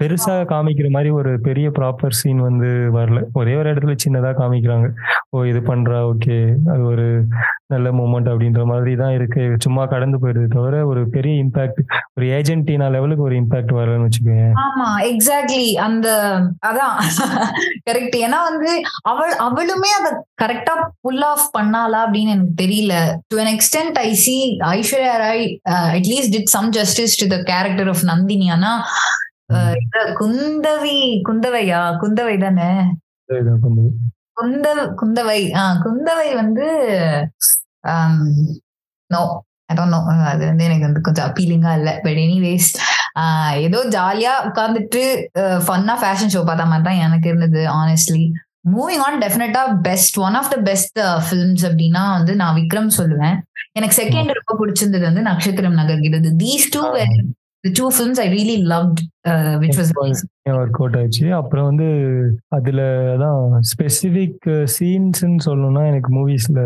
பெருசா காமிக்கிற மாதிரி ஒரு பெரிய ப்ராப்பர் சீன் வந்து வரல. ஒரே ஒரு இடத்துல சின்னதா காமிக்கிறாங்க. ஓ இது பண்றா ஓகே அது ஒரு நல்ல மூமெண்ட் அப்படின்ற மாதிரி தான் இருக்கு. சும்மா கடந்து போயிடுது தவிர ஒரு பெரிய இம்பாக்ட் ஒரு ஏஜென்டினா லெவலுக்கு ஒரு இம்பாக்ட் வரலன்னு வச்சுக்கோங்க ஆமா எக்ஸாக்ட்லி அந்த அதான். கரெக்ட் ஏன்னா வந்து அவள் அவளுமே அத கரெக்டா புல் ஆஃப் பண்ணாளா அப்படின்னு எனக்கு தெரியல. To an extent I see Aishwarya Rai at least did some justice to the character of Nandini ஆனா இந்த குந்தவி குந்தவையா? குந்தவை தானே? குந்த குந்தவை ஆஹ் குந்தவை வந்து நோ நோ அது வந்து எனக்கு வந்து கொஞ்சம் அப்பீலிங்கா இல்ல. பட் எனிவேஸ் ஏதோ ஜாலியா உட்காந்துட்டு ஃபன்னா ஃபேஷன் ஷோ பார்த்த மாதிரி தான் எனக்கு இருந்தது ஆனஸ்ட்லி மூவிங் ஆன் டெஃபினட்டா best one of the best films அப்படின்னா வந்து நான் விக்ரம் சொல்லுவேன். எனக்கு செகண்ட் ரொம்ப பிடிச்சிருந்தது வந்து Natchathiram Nagargiradhu. These two two films I really loved which was work out ஆச்சு அப்புறம் வந்து அதுல அதான் ஸ்பெசிபிக் சீன்ஸ்ன்னு uh, சொல்லணும்னா எனக்கு மூவிஸ்ல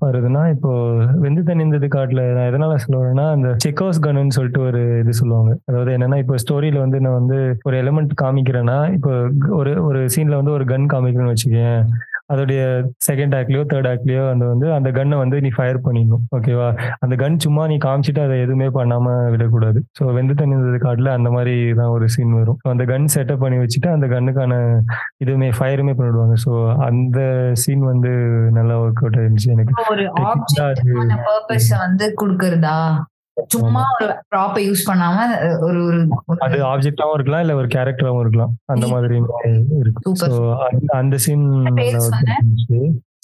வருதுன்னா இப்போ வெந்து தனிந்தது காட்டுல நான் எதனால சொல்லுவேன்னா அந்த செக்கோஸ் கன்னு சொல்லிட்டு ஒரு இது சொல்லுவாங்க. அதாவது என்னன்னா இப்போ ஸ்டோரியில வந்து நான் வந்து ஒரு எலமெண்ட் காமிக்கிறேன்னா இப்போ ஒரு ஒரு சீன்ல வந்து ஒரு கன் காமிக்கிறேன்னு வச்சுக்கேன் அதோடைய செகண்ட் ஆக்லயோ தேர்ட் ஆக்லயோ அந்த வந்து அந்த கன்னை வந்து நீ ஃபயர் பண்ணிடணும் ஓகேவா அந்த கன் சும்மா நீ காமிச்சிட்டு அதை எதுவுமே பண்ணாம விடக்கூடாது. ஸோ வெந்து தனிந்தது காட்டுல அந்த மாதிரி தான் ஒரு சீன் வரும். அந்த கன் செட்டப் பண்ணி வச்சுட்டு அந்த கன்னுக்கான இதுவுமே ஃபயருமே பண்ணிடுவாங்க. ஸோ அந்த சீன் வந்து நல்லா ஒர்க் அவுட் ஆயிருந்துச்சு எனக்கு. வந்து கொடுக்கறதா? சும்மா ஒரு ப்ராப்பை யூஸ் பண்ணாம ஒரு ஒரு அது ஆப்ஜெக்டாவும் இருக்கலாம் இல்ல ஒரு கேரக்டராவும் இருக்கலாம். அந்த மாதிரி இருக்கு. அந்த சீன்?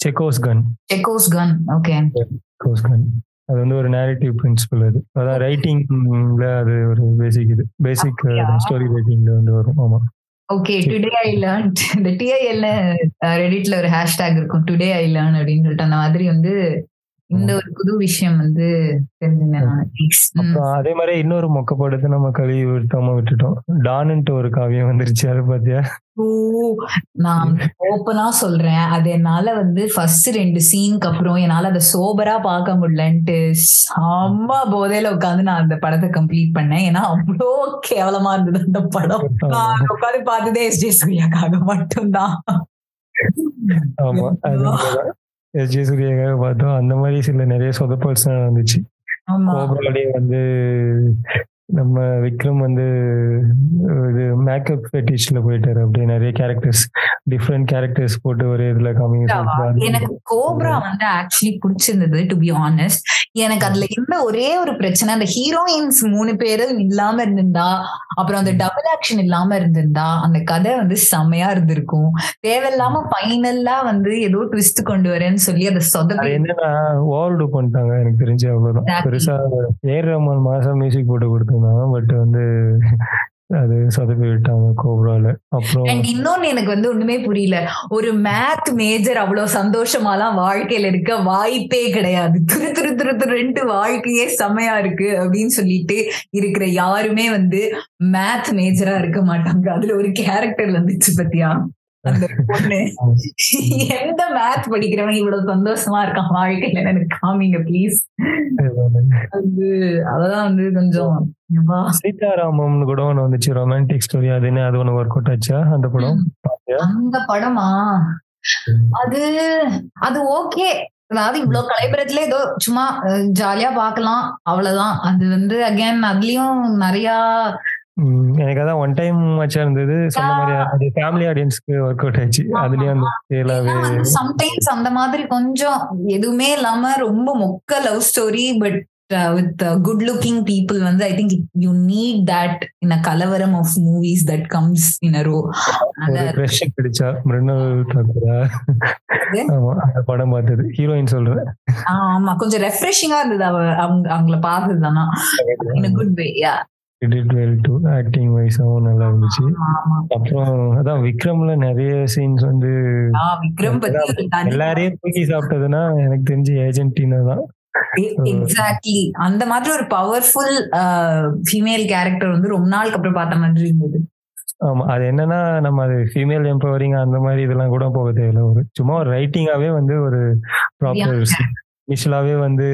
செக்கோஸ் கன் செக்கோஸ் கன் ஓகே செக்கோஸ் கன் அது வந்து ஒரு நேரேட்டிவ் பிரின்சிபல் அது. அதான் ரைட்டிங்ல அது ஒரு பேசிக் இது. பேசிக்? ஸ்டோரி ரைட்டிங்ல வந்து வரும். ஆமா. ஓகே டுடே ஐ லேர்ன் இந்த டிஐஎல்ல ரெடிட்ல ஒரு ஹேஷ்டேக் இருக்கும். டுடே ஐ லேர்ன் அப்படின்னு சொல்லிட்டு அந்த மாதிரி வந்து இந்த ஒரு புது விஷயம் வந்து தெரிஞ்சுங்க அதே மாதிரி இன்னொரு மொக்கப்படுத்து நம்ம கழுவி விட்டாம விட்டுட்டோம். டான்ட்டு ஒரு காவியம் வந்துருச்சு. அது பாத்தியா நான் ஓப்பனா சொல்றேன். அது என்னால வந்து ஃபர்ஸ்ட் ரெண்டு சீனுக்கு அப்புறம் என்னால அதை சோபரா பார்க்க முடியலன்ட்டு செம்ம போதையில உட்காந்து நான் அந்த படத்தை கம்ப்ளீட் பண்ணேன். ஏன்னா அவ்வளோ கேவலமா இருந்தது அந்த படம். நான் உட்காந்து பார்த்ததே எஸ் ஜே சூர்யாக்காக மட்டும்தான். ஆமா அது எஸ். ஜே சூர்யாக்காக பார்த்தோம். அந்த மாதிரி சில நிறைய சொதப்பல்ஸ் வந்துச்சு வந்து நம்ம விக்ரம் வந்து இது மேக்கப் ஃபெட்டிஷ்ல போயிட்டாரு அப்படியே நிறைய கேரக்டர்ஸ் டிஃப்ரெண்ட் கேரக்டர்ஸ் போட்டு ஒரு இதுல காமிங்க எனக்கு கோப்ரா வந்து ஆக்சுவலி பிடிச்சிருந்தது டு பி ஆனஸ்ட் எனக்கு அதுல இருந்த ஒரே ஒரு பிரச்சனை அந்த ஹீரோயின்ஸ் மூணு பேரும் இல்லாம இருந்திருந்தா அப்புறம் அந்த டபுள் ஆக்ஷன் இல்லாம இருந்திருந்தா அந்த கதை வந்து செமையா இருந்திருக்கும். தேவையில்லாம ஃபைனல்லா வந்து ஏதோ ட்விஸ்ட் கொண்டு வரேன்னு சொல்லி அதை சொதப்பி என்னன்னா ஓவர்டு பண்ணிட்டாங்க எனக்கு தெரிஞ்சு அவ்வளவுதான். பெருசா ஏர் ரஹ்மான் மாசம் மியூசிக் போட்டு இருந்தாங்க பட் வந்து அது சொதப்பி விட்டாங்க கோப்ரால. அப்புறம் இன்னொன்னு எனக்கு வந்து ஒண்ணுமே புரியல. ஒரு மேத் மேஜர் அவ்வளவு சந்தோஷமாலாம் வாழ்க்கையில இருக்க வாய்ப்பே கிடையாது. திரு திரு திரு துருன்ட்டு வாழ்க்கையே செமையா இருக்கு அப்படின்னு சொல்லிட்டு இருக்கிற யாருமே வந்து மேத் மேஜரா இருக்க மாட்டாங்க. அதுல ஒரு கேரக்டர் வந்துச்சு பத்தியா? அந்த பொண்ணு. எந்த மேத் படிக்கிறவன் இவ்வளவு சந்தோஷமா இருக்கான் வாழ்க்கையில எனக்கு காமிங்க ப்ளீஸ் அது அததான் வந்து கொஞ்சம். சீதாராமம்னு கூட ஒண்ணு வந்துச்சு ரொமான்டிக் ஸ்டோரி அது என்ன அது ஒண்ணு ஒர்க் அவுட் ஆச்சா அந்த படம்? அந்த படமா? அது அது ஓகே அதாவது இவ்வளவு கலைபுரத்துல ஏதோ சும்மா ஜாலியா பார்க்கலாம் அவ்வளவுதான். அது வந்து அகைன் அதுலயும் நிறைய எனக்கு அதான் ஒன் டைம் மச்சா இருந்தது. சொன்ன மாதிரி அது ஃபேமிலி ஆடியன்ஸ்க்கு ஒர்க் அவுட் ஆச்சு அதுலயும் அந்த செயலாவே சம்டைம்ஸ் அந்த மாதிரி கொஞ்சம் எதுவுமே இல்லாம ரொம்ப மொக்க love story but with good looking people வந்து I think you need that in a kalavaram of movies that comes in a row crush கிடைச்சா மிருணல் தாக்கூரா ஆமா அந்த படம் பார்த்தது. ஹீரோயின் சொல்றேன். ஆமா. கொஞ்சம் ரெஃப்ரெஷிங்கா இருந்தது அவ அவங்க அவங்கள பார்த்ததுதானா? In good way yeah well to acting வைஸாவும் நல்லா இருந்துச்சு. அப்புறம் அதான் விக்ரம்ல நிறைய சீன்ஸ் வந்து விக்ரம் எல்லாரையும் தூக்கி சாப்பிட்டதுன்னா எனக்கு தெரிஞ்சு ஏஜென்டினா தான். எக்ஸாக்ட்லி அந்த மாதிரி ஒரு பவர்ஃபுல் ஃபீமேல் கேரக்டர் வந்து ரொம்ப நாளுக்கு அப்புறம் பார்த்த மாதிரி இருந்தது. ஆமா அது என்னன்னா நம்ம அது ஃபீமேல் எம்பவரிங் அந்த மாதிரி இதெல்லாம் கூட போக தேவையில்ல ஒரு சும்மா ஒரு ரைட்டிங்காவே வந்து ஒரு ப்ராப்பர் இனிஷியலாவே வந்து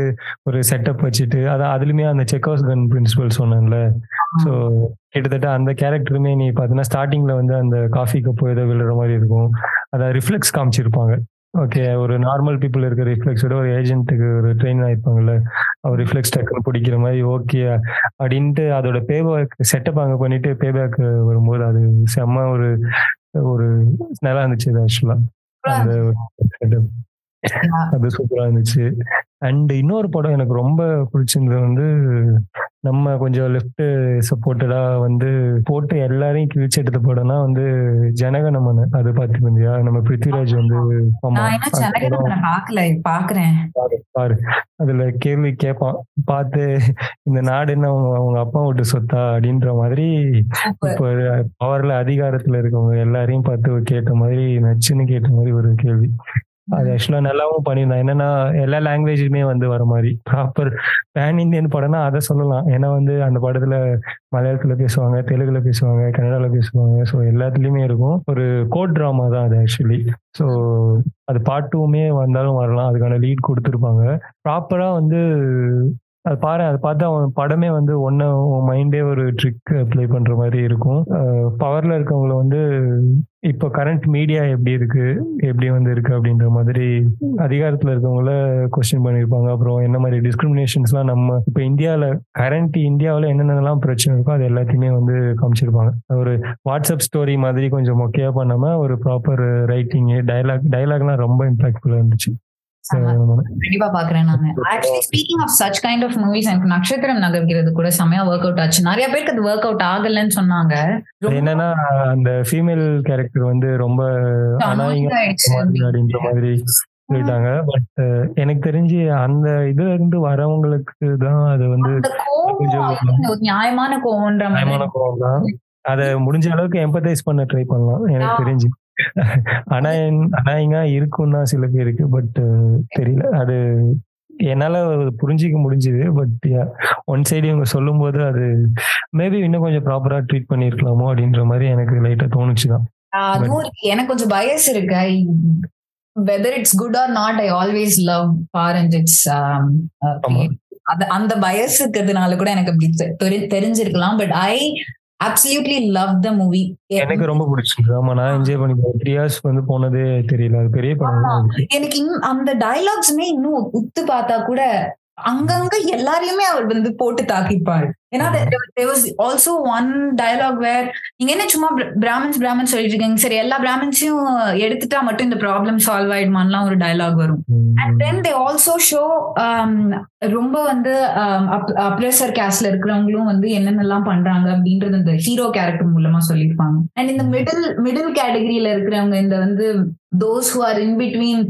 ஒரு செட்டப் வச்சுட்டு அதான் அதுலயுமே அந்த செக் ஹவுஸ் கன் பிரின்சிபல் சொன்னேன்ல. ஸோ கிட்டத்தட்ட அந்த கேரக்டருமே நீ பார்த்தீங்கன்னா ஸ்டார்டிங்ல வந்து அந்த காஃபி கப் ஏதோ விழுற மாதிரி இருக்கும். அதை ரிஃப்ளெக்ஸ் காமிச்சிருப்பாங்க. ஓகே ஒரு நார்மல் பீப்புள் இருக்க ரிஃப்ளெக்ஸோட ஒரு ஏஜென்ட்டுக்கு ஒரு ட்ரெயின் ஆயிருப்பாங்கல்ல. அவர் ரிஃப்ளெக்ஸ் டக்குன்னு பிடிக்கிற மாதிரி ஓகே அப்படின்ட்டு அதோட பேபேக் செட்டப் அங்கே பண்ணிட்டு பேபேக் வரும்போது அது செம்ம ஒரு ஒரு நல்லா இருந்துச்சு அது ஆக்சுவலா அந்த செட்டப் அது சூப்பரா இருந்துச்சு. அண்ட் இன்னொரு படம் எனக்கு ரொம்ப பிடிச்சிருந்தது வந்து நம்ம கொஞ்சம் லெஃப்ட் சப்போர்ட்டடா வந்து போட்டு எல்லாரையும் கிழிச்சு எடுத்த படம்னா வந்து ஜனகணமன் அது பாத்துருந்தியா நம்ம பிருத்திவிராஜ் வந்து பாரு, பாரு. அதுல கேள்வி கேட்பான் பார்த்து இந்த நாடு என்ன அவங்க அவங்க அப்பா விட்டு சொத்தா? அப்படின்ற மாதிரி இப்போ பவர்ல அதிகாரத்துல இருக்கவங்க எல்லாரையும் பார்த்து கேட்ட மாதிரி நச்சுன்னு கேட்ட மாதிரி ஒரு கேள்வி. அது ஆக்சுவலா நல்லாவும் பண்ணியிருந்தான் என்னன்னா எல்லா லாங்குவேஜுமே வந்து வர மாதிரி. ப்ராப்பர் பேன் இந்தியன் படம்னா அதை சொல்லலாம். ஏன்னா வந்து அந்த படத்துல மலையாளத்துல பேசுவாங்க தெலுங்குல பேசுவாங்க கன்னடால பேசுவாங்க. ஸோ எல்லாத்துலயுமே இருக்கும். ஒரு கோட் ட்ராமா தான் அது ஆக்சுவலி ஸோ அது பார்ட் டூமே வந்தாலும் வரலாம். அதுக்கான லீட் கொடுத்துருப்பாங்க. ப்ராப்பரா வந்து அது பாரு அதை பார்த்தா அவன் படமே வந்து ஒன்னு மைண்டே ஒரு ட்ரிக் ப்ளே பண்ற மாதிரி இருக்கும். பவர்ல இருக்கவங்கள வந்து இப்போ கரண்ட் மீடியா எப்படி இருக்கு எப்படி வந்து இருக்கு அப்படின்ற மாதிரி அதிகாரத்துல இருக்கவங்கள கொஸ்டின் பண்ணியிருப்பாங்க. அப்புறம் என்ன மாதிரி டிஸ்கிரிமினேஷன்ஸ்லாம் நம்ம இப்போ இந்தியாவில் கரண்ட் இந்தியாவில் என்னென்னலாம் பிரச்சனை இருக்கோ அது எல்லாத்தையுமே வந்து காமிச்சிருப்பாங்க. ஒரு வாட்ஸ்அப் ஸ்டோரி மாதிரி கொஞ்சம் மொக்கையா பண்ணாம ஒரு ப்ராப்பர் ரைட்டிங் டைலாக் டைலாக்லாம் ரொம்ப இம்பாக்ட்ஃபுல்லாக இருந்துச்சு. கண்டிப்பா பாக்குறேன் நானு. Actually speaking of such kind of movies எனக்கு நட்சத்திரம் நகர்கிறது கூட செமையா ஒர்க் அவுட் ஆச்சு. நிறைய பேருக்கு அது ஒர்க் அவுட் ஆகலன்னு சொன்னாங்க. என்னன்னா அந்த ஃபீமேல் கேரக்டர் வந்து ரொம்ப அப்படின்ற மாதிரி சொல்லிட்டாங்க. பட் எனக்கு தெரிஞ்சு அந்த இதுல இருந்து வரவங்களுக்கு தான் அது வந்து நியாயமான கோவம்ன்ற நியாயமான கோவம் தான் அதை முடிஞ்ச அளவுக்கு எம்பத்தைஸ் பண்ண ட்ரை பண்ணலாம். எனக்கு தெரிஞ்சு. அனாயிங்கா இருக்கும்னா சில பேருக்கு பட் தெரியல. அது என்னால புரிஞ்சிக்க முடிஞ்சுது பட் ஒன் சைடு இவங்க சொல்லும் போது அது மேபி இன்னும் கொஞ்சம் ப்ராப்பரா ட்ரீட் பண்ணிருக்கலாமோ அப்படின்ற மாதிரி எனக்கு லைட்டா தோணுச்சுதான். எனக்கு கொஞ்சம் பயஸ் இருக்கு. Whether it's good or not I always love parent இட்ஸ் அது அந்த பயஸ் இருக்கிறதுனால கூட எனக்கு அப்படி தெரிஞ்சிருக்கலாம். But I absolutely love the movie எனக்கு ரொம்ப பிடிச்சிருக்கு ஆமா நான் என்ஜாய் பண்ணி த்ரீ ஹவர்ஸ் வந்து போனதே தெரியல. அது பெரிய படம் எனக்கு அந்த டயலாக்ஸ்மே இன்னும் உத்து பார்த்தா கூட அங்கங்க எல்லாரையுமே அவர் வந்து போட்டு தாக்கிப்பாரு. ஏன்னா ஆல்சோ ஒன் டயலாக் வேர் நீங்க என்ன சும்மா பிராமின்ஸ் பிராமின்ஸ் சொல்லிட்டு இருக்கீங்க சரி எல்லா பிராமின்ஸையும் எடுத்துட்டா மட்டும் இந்த ப்ராப்ளம் சால்வ் ஆயிடுமான்லாம் ஒரு டயலாக் வரும். And then they also show ரொம்ப வந்து அப்ரெசர் கேஸ்ட்ல இருக்கிறவங்களும் வந்து என்னென்னலாம் பண்றாங்க அப்படின்றது இந்த ஹீரோ கேரக்டர் மூலமா சொல்லியிருப்பாங்க. அண்ட் இந்த மிடில் மிடில் கேட்டகரியில இருக்கிறவங்க இந்த வந்து those who are in between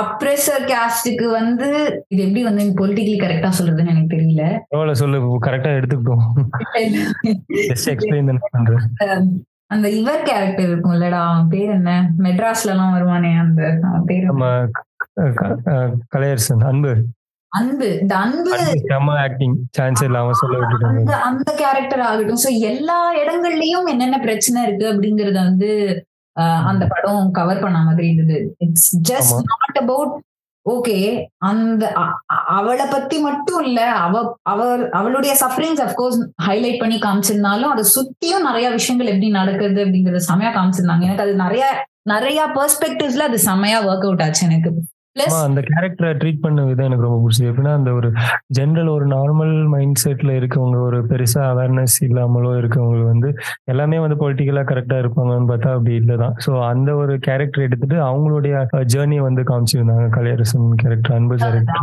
oppressor கேஸ்டுக்கு வந்து இது எப்படி வந்து பொலிட்டிக்கலி கரெக்டா சொல்றதுன்னு எனக்கு தெரியல. சொல்லு கரெக்டா எடுத்துக்கிட்டோம். அந்த இவர் கேரக்டர் இருக்கும் இல்லடா அவன் பேர் என்ன? மெட்ராஸ்ல எல்லாம் வருவானே அந்த பேர் கலையரசன் அன்பு. அன்பு இந்த அன்பு ஆக்டிங் சான்ஸ் இல்லாம சொல்ல விட்டுட்டாங்க அந்த கேரக்டர் ஆகட்டும். சோ எல்லா இடங்கள்லயும் என்னென்ன பிரச்சனை இருக்கு அப்படிங்கறத வந்து அந்த படம் கவர் பண்ண மாதிரி இருந்தது. It's just not about okay அந்த அவளை பத்தி மட்டும் இல்ல அவ அவர் அவளுடைய சஃபரிங்ஸ் அப்கோர்ஸ் ஹைலைட் பண்ணி காமிச்சிருந்தாலும் அதை சுத்தியும் நிறைய விஷயங்கள் எப்படி நடக்குது அப்படிங்கறத செமையா காமிச்சிருந்தாங்க. எனக்கு அது நிறைய நிறைய பெர்ஸ்பெக்டிவ்ஸ்ல அது செமையா ஒர்க் அவுட் ஆச்சு எனக்கு. அந்த கேரக்டரை ட்ரீட் பண்ண விதம் எனக்கு ரொம்ப பிடிச்சது. எப்படின்னா அந்த ஒரு ஜென்ரல் ஒரு நார்மல் மைண்ட் செட்ல இருக்கவங்க ஒரு பெருசா அவேர்னஸ் இல்லாமலோ இருக்கவங்க வந்து எல்லாமே வந்து பொலிட்டிக்கலா கரெக்டா இருப்பாங்கன்னு பார்த்தா அப்படி இல்லதான். ஸோ அந்த ஒரு கேரக்டர் எடுத்துட்டு அவங்களுடைய ஜேர்னியை வந்து காமிச்சிருந்தாங்க. கலையரசன் கேரக்டர் அன்பு கேரக்டர்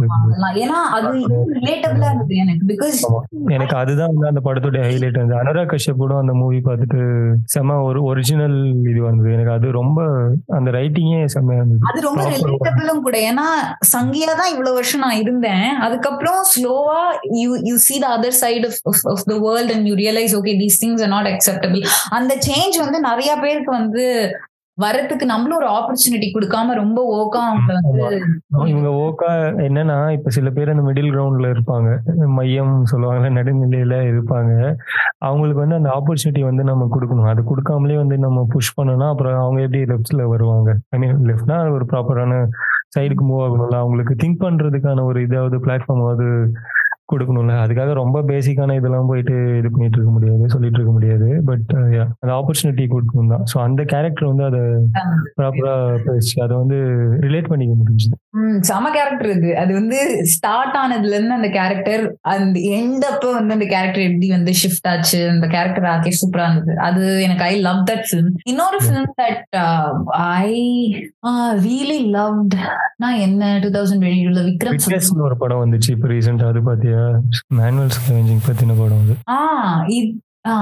எனக்கு அதுதான் வந்து அந்த படத்துடைய ஹைலைட் வந்து அனுராக் கஷ்யப்படும் அந்த மூவி பார்த்துட்டு செம ஒரு ஒரிஜினல் இது வந்தது. எனக்கு அது ரொம்ப அந்த ரைட்டிங்கே செம்மையா இருந்தது. ஏன்னா சங்கியா தான் இவ்வளவு வருஷம் நான் இருந்தேன். அதுக்கப்புறம் ஸ்லோவா you you see the other side of the world and you realise okay these things are not acceptable அந்த சேஞ்ச் வந்து நிறைய பேருக்கு வந்து வரத்துக்கு நம்மளும் ஒரு ஆப்பர்ச்சுனிட்டி கொடுக்காம ரொம்ப ஓக்கா அவங்க வந்து இவங்க ஓக்கா என்னன்னா இப்ப சில பேர் அந்த மிடில் கிரவுண்ட்ல இருப்பாங்க. மையம் சொல்லுவாங்க நடுநிலையில இருப்பாங்க. அவங்களுக்கு வந்து அந்த ஆப்பர்ச்சுனிட்டி வந்து நம்ம கொடுக்கணும். அது கொடுக்காமலே வந்து நம்ம புஷ் பண்ணோம்னா அப்புறம் அவங்க எப்படி லெஃப்ட்ல வருவாங்க? ஐ மீன் லெஃப்ட்னா ஒரு ப்ராப்பரான சைடுக்கு மூவ் ஆகணும்ல? அவங்களுக்கு திங்க் பண்றதுக்கான ஒரு இதாவது பிளாட்ஃபார்மாவது கொடுக்கணும்ல. அதுக்காக ரொம்ப பேசிக்கான இதெல்லாம் போயிட்டு இது பண்ணிட்டு இருக்க முடியாது சொல்லிட்டு இருக்க முடியாது. பட் அந்த ஆப்பர்ச்சுனிட்டி கொடுக்கணும் தான். ஸோ அந்த கேரக்டர் வந்து அதை ப்ராப்பரா பேசி அதை வந்து ரிலேட் பண்ணிக்க முடிஞ்சுது. செம கேரக்டர் இது. அது வந்து ஸ்டார்ட் ஆனதுல இருந்து அந்த கேரக்டர் அந்த எண்ட் அப்ப வந்து அந்த கேரக்டர் எப்படி வந்து ஷிஃப்ட் ஆச்சு அந்த கேரக்டர் ஆக்கே சூப்பரா இருந்தது. அது எனக்கு ஐ லவ் தட் ஃபிலிம் இன்னொரு film that I really loved நான் என்ன டூ தௌசண்ட் டுவெண்ட்டி விக்ரம் ஒரு படம் வந்துச்சு இப்போ ரீசெண்டா அது பாத்தியா? மேனுவல் ஸ்கேவெஞ்சிங் பத்தின படம் அது.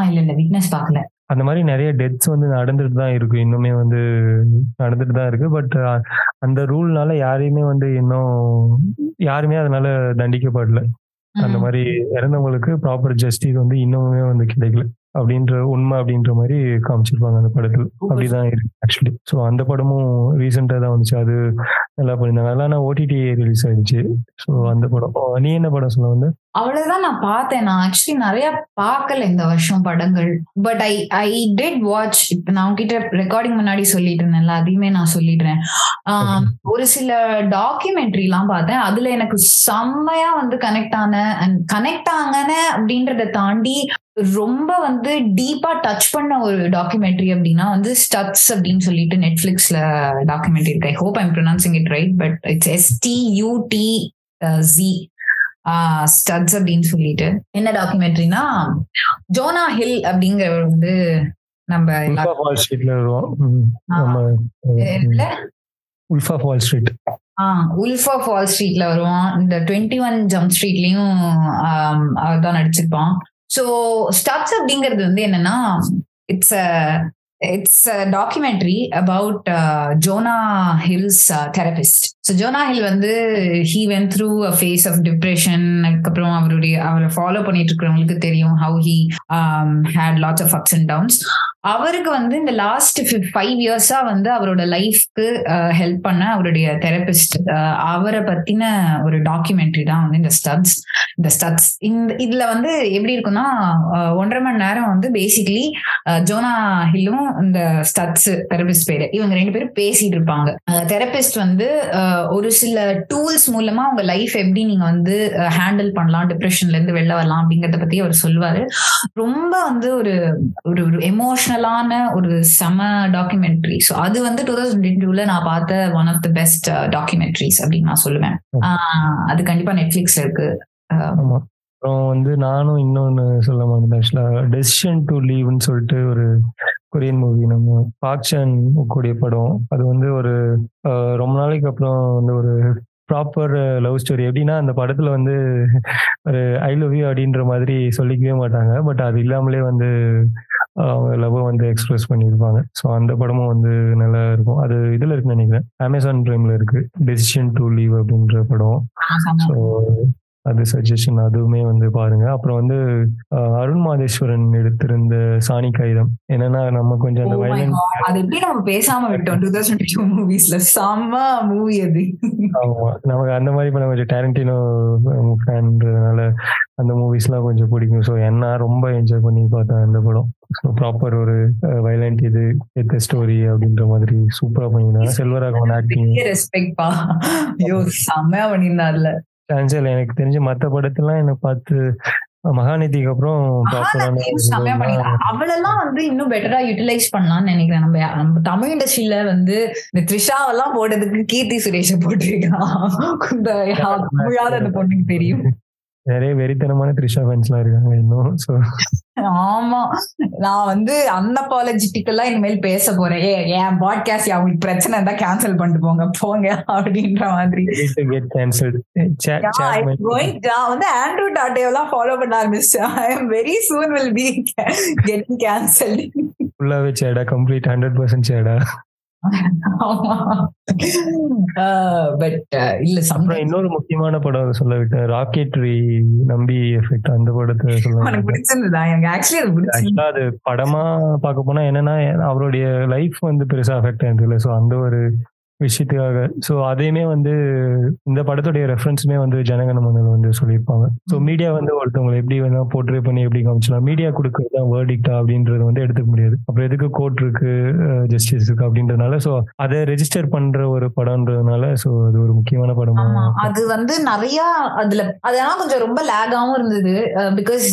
இல்ல இல்ல விட்னஸ் பார்க்கல. அந்த மாதிரி நிறைய டெத்ஸ் வந்து நடந்துட்டு தான் இருக்கு. இன்னுமே வந்து நடந்துட்டு தான் இருக்கு. பட் அந்த ரூல்னால யாரையுமே வந்து இன்னும் யாருமே அதனால தண்டிக்கப்படல. அந்த மாதிரி இறந்தவங்களுக்கு ப்ராப்பர் ஜஸ்டிஸ் வந்து இன்னுமே வந்து கிடைக்கல. அப்படின்ற உண்மை அப்படின்ற மாதிரி காமிச்சிருப்பாங்க அந்த படத்துல. அப்படிதான் இருக்கு ஆக்சுவலி ஸோ அந்த படமும் ரீசெண்டா தான் வந்துச்சு. அது நல்லா பண்ணியிருந்தாங்க அதெல்லாம் நான் ஓடிடி ரிலீஸ் ஆயிடுச்சு. ஸோ அந்த படம். நீ என்ன படம் சொல்ல வந்து? அவ்வளவுதான் நான் பார்த்தேன். நான் ஆக்சுவலி நிறைய பார்க்கல இந்த வருஷம் படங்கள். But I I did watch இப்ப நான் உங்ககிட்ட ரெக்கார்டிங் முன்னாடி சொல்லிட்டு இருந்தேன்ல அதையுமே நான் சொல்லிடுறேன். ஒரு சில டாக்குமெண்ட்ரி எல்லாம் பார்த்தேன். அதுல எனக்கு செம்மையா வந்து கனெக்ட் ஆன அண்ட் கனெக்ட் ஆங்கன அப்படின்றத தாண்டி ரொம்ப வந்து டீப்பா டச் பண்ண ஒரு டாக்குமெண்ட்ரி அப்படின்னா வந்து ஸ்டட்ஸ் அப்படின்னு சொல்லிட்டு நெட்ஃபிளிக்ஸ்ல டாக்குமெண்ட்ரி இருக்கு. I hope I'm pronouncing it right but it's S T U T Z Stutz அப்படின்னு சொல்லிட்டு. என்ன டாக்குமெண்ட்ரினா ஜோனா ஹில் அப்படிங்கிறவர் வந்து நம்ம wolf of wall street wolf of wall ஸ்ட்ரீட்ல வருவான் இந்த டுவெண்ட்டி ஒன் ஜம்ப் ஸ்ட்ரீட்லயும் அவர் தான் நடிச்சிருப்பான். ஸோ ஸ்டப்ஸ் அப்படிங்கிறது வந்து என்னன்னா it's it's documentary about Jonah Hill's therapist so Jonah Hill வந்து he went through a phase of depression அதுக்கப்புறம் அவருடைய அவரை ஃபாலோ பண்ணிட்டு இருக்கிறவங்களுக்கு தெரியும் how he had lots of ups and downs அவருக்கு வந்து இந்த லாஸ்ட் ஃபைவ் இயர்ஸா வந்து அவரோட லைஃப்க்கு ஹெல்ப் uh, பண்ண அவருடைய தெரபிஸ்ட் uh, அவரை பத்தின ஒரு டாக்குமெண்ட்ரி தான் வந்து இந்த ஸ்டட்ஸ் இந்த ஸ்டட்ஸ் இந்த இதுல வந்து எப்படி இருக்குன்னா uh, ஒன்றரை மணி நேரம் வந்து பேசிக்கலி ஜோனா ஹில்லும் இந்த ஸ்டட்ஸ் தெரபிஸ்ட் பேரு. இவங்க ரெண்டு பேரும் பேசிட்டு இருப்பாங்க. தெரபிஸ்ட் வந்து ஒரு சில டூல்ஸ் மூலமா உங்க லைஃப் எப்படி நீங்க வந்து ஹேண்டில் பண்ணலாம் டிப்ரெஷன்ல இருந்து வெளில வரலாம் அப்படிங்கறத பத்தி அவர் சொல்லுவாரு. ரொம்ப வந்து ஒரு ஒரு ஒரு எமோஷனலான ஒரு செம டாக்குமெண்ட்ரி ஸோ அது வந்து டூ தௌசண்ட் டூல நான் பார்த்த one of the best documentaries அப்படின்னு நான் சொல்லுவேன். அது கண்டிப்பா நெட்ஃபிளிக்ஸ்ல இருக்கு. அப்புறம் வந்து நானும் இன்னொன்னு சொல்ல மாட்டேன் ஆக்சுவலா டெசிஷன் டு லீவ்னு சொல்லிட்டு ஒரு கொரியன் மூவி நம்ம பாக்சன் கூடிய படம். அது வந்து ஒரு ரொம்ப நாளைக்கு அப்புறம் வந்து ஒரு ப்ராப்பர் லவ் ஸ்டோரி எப்படின்னா அந்த படத்துல வந்து ஒரு ஐ லவ் யூ அப்படின்ற மாதிரி சொல்லிக்கவே மாட்டாங்க. பட் அது இல்லாமலே வந்து அவங்க லவ்வை வந்து எக்ஸ்பிரஸ் பண்ணியிருப்பாங்க. ஸோ அந்த படமும் வந்து நல்லா இருக்கும். அது இதுல இருக்குன்னு நினைக்கிறேன். அமேசான் பிரைம்ல இருக்கு. டெசிஷன் டு லீவ் அப்படின்ற படம். ஸோ அது சஜஷன் அதுவுமே வந்து பாருங்க. அப்புறம் வந்து அருண் மாதேஸ்வரன் எடுத்திருந்த சாணி காகிதம் என்னன்னா நம்ம கொஞ்சம் அந்த வயலன்ஸ் அது எப்படி நம்ம பேசாம விட்டோம்? டூ தௌசண்ட் டூ மூவிஸ்ல செம்ம மூவி அது. ஆமா. நமக்கு அந்த மாதிரி இப்ப கொஞ்சம் டேரண்டினோ ஃபேன்றதுனால அந்த மூவிஸ்லாம் கொஞ்சம் பிடிக்கும். ஸோ என்ன ரொம்ப என்ஜாய் பண்ணி பார்த்தேன் அந்த படம். ப்ராப்பர் ஒரு வைலண்ட் இது எத்த ஸ்டோரி அப்படின்ற மாதிரி சூப்பரா பண்ணியிருந்தாங்க. செல்வராகவன் ஆக்டிங் ரெஸ்பெக்ட் பா ஐயோ செம்மையா பண்ணியிருந்தார்ல. சான்சல் எனக்கு தெரிஞ்ச மத்த படத்தெல்லாம் என்ன பார்த்து மகாநதிக்கு அப்புறம் அவளெல்லாம் வந்து இன்னும் பெட்டரா யூட்டிலைஸ் பண்ணலாம்னு நினைக்கிறேன். நம்ம நம்ம தமிழ் இண்டஸ்ட்ரியில வந்து இந்த த்ரிஷாவெல்லாம் போடுறதுக்கு கீர்த்தி சுரேஷ போட்டிருக்கான். அந்த பொண்ணுக்கு தெரியும். நிறைய வெறித்தனமான த்ரிஷா ஃபேன்ஸ்லாம் இருக்காங்க இன்னும் ஸோ ஆமா. நான் வந்து அன்அப்பாலஜிட்டிக்கலா இனிமேல் பேச போறேன். ஏ என் பாட்காஸ்ட் அவங்களுக்கு பிரச்சனை இருந்தா கேன்சல் பண்ணிட்டு போங்க போங்க அப்படின்ற மாதிரி. நான் வந்து ஆண்ட்ரூ டாட்டேவெல்லாம் ஃபாலோ பண்ண ஆரம்பிச்சேன் I am very soon will be getting cancelled ஃபுல்லாவே சேடா கம்ப்ளீட் ஹண்ட்ரட் பர்சன்ட் சேடா. இன்னொரு முக்கியமான படம் சொல்ல விட்டேன் ராக்கெட்ரி நம்பி எஃபெக்ட் அந்த படத்தை சொல்ல அது படமா பார்க்க போனா என்னன்னா அவருடைய லைஃப் வந்து பெருசா அஃபெக்ட் ஆயிருது ஸோ அந்த ஒரு விஷயத்துக்காக. ஸோ அதையுமே வந்து இந்த படத்துடைய ரெஃபரன்ஸுமே வந்து ஜனகணமனில் வந்து சொல்லியிருப்பாங்க. ஸோ மீடியா வந்து ஒருத்தவங்களை எப்படி வேணா போர்ட்ரே பண்ணி எப்படி காமிச்சலாம் மீடியா கொடுக்கறது தான் வேர்டிக்டா அப்படின்றது வந்து எடுத்துக்க முடியாது. அப்புறம் எதுக்கு கோர்ட் இருக்கு ஜஸ்டிஸ் இருக்கு அப்படின்றதுனால ஸோ அதை ரெஜிஸ்டர் பண்ற ஒரு படம்ன்றதுனால ஸோ அது ஒரு முக்கியமான படமா அது வந்து நிறைய அதுல அதெல்லாம் கொஞ்சம் ரொம்ப லேகாவும் இருந்தது. Because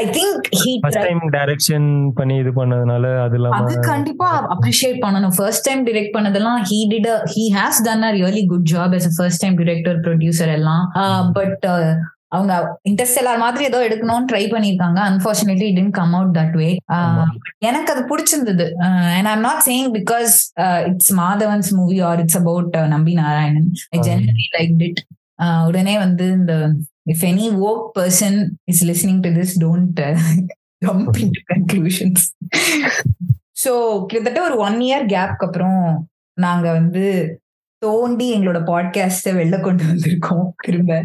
I think he first time direction பண்ணி இது பண்ணதுனால அது இல்லாம அது கண்டிப்பா அப்ரிஷியேட் பண்ணணும். ஃபர்ஸ்ட் டைம் டிரெக்ட் பண்ணதெல்லாம் he did he has done a really good job as first time director producer எல்லாம். பட் அவங்க இன்டர்ஸ்டெல்லார் மாதிரி ஏதோ எடுக்கணும்னு ட்ரை பண்ணிருக்காங்க unfortunately it come out that way எனக்கு அது பிடிச்சிருந்தது. And I'm not saying because it's Madhavan's movie or it's about Nambi Narayanan I generally like it உடனே வந்து இந்த if any woke person is listening to this don't uh, jump into conclusions. So கிட்டத்தட்ட ஒரு one year கேப்க்கு அப்புறம் நாங்க வந்து தோண்டி எங்களோட பாட்காஸ்ட வெளில கொண்டு வந்திருக்கோம் திரும்ப.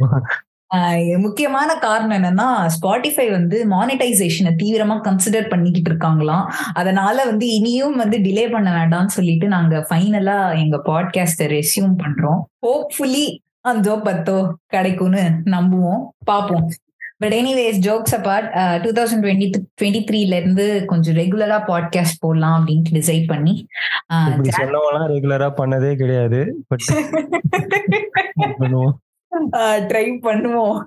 முக்கியமான காரணம் என்னன்னா ஸ்பாட்டிஃபை வந்து மானிட்டைசேஷனை தீவிரமா கன்சிடர் பண்ணிக்கிட்டு இருக்காங்களாம். அதனால வந்து இனியும் வந்து டிலே பண்ண வேண்டாம்னு சொல்லிட்டு நாங்க ஃபைனலா எங்க பாட்காஸ்ட ரெசியூம் பண்றோம். ஹோப்ஃபுல்லி அஞ்சோ பத்தோ கிடைக்கும்னு நம்புவோம் பார்ப்போம். But anyways jokes apart two thousand twenty twenty த்ரீல இருந்து கொஞ்சம் ரெகுலரா பாட்காஸ்ட் போடலாம் அப்படின்ட்டு டிசைட் பண்ணி சொன்னவெல்லாம் ரெகுலரா பண்ணதே கிடையாது ட்ரை பண்ணுவோம்.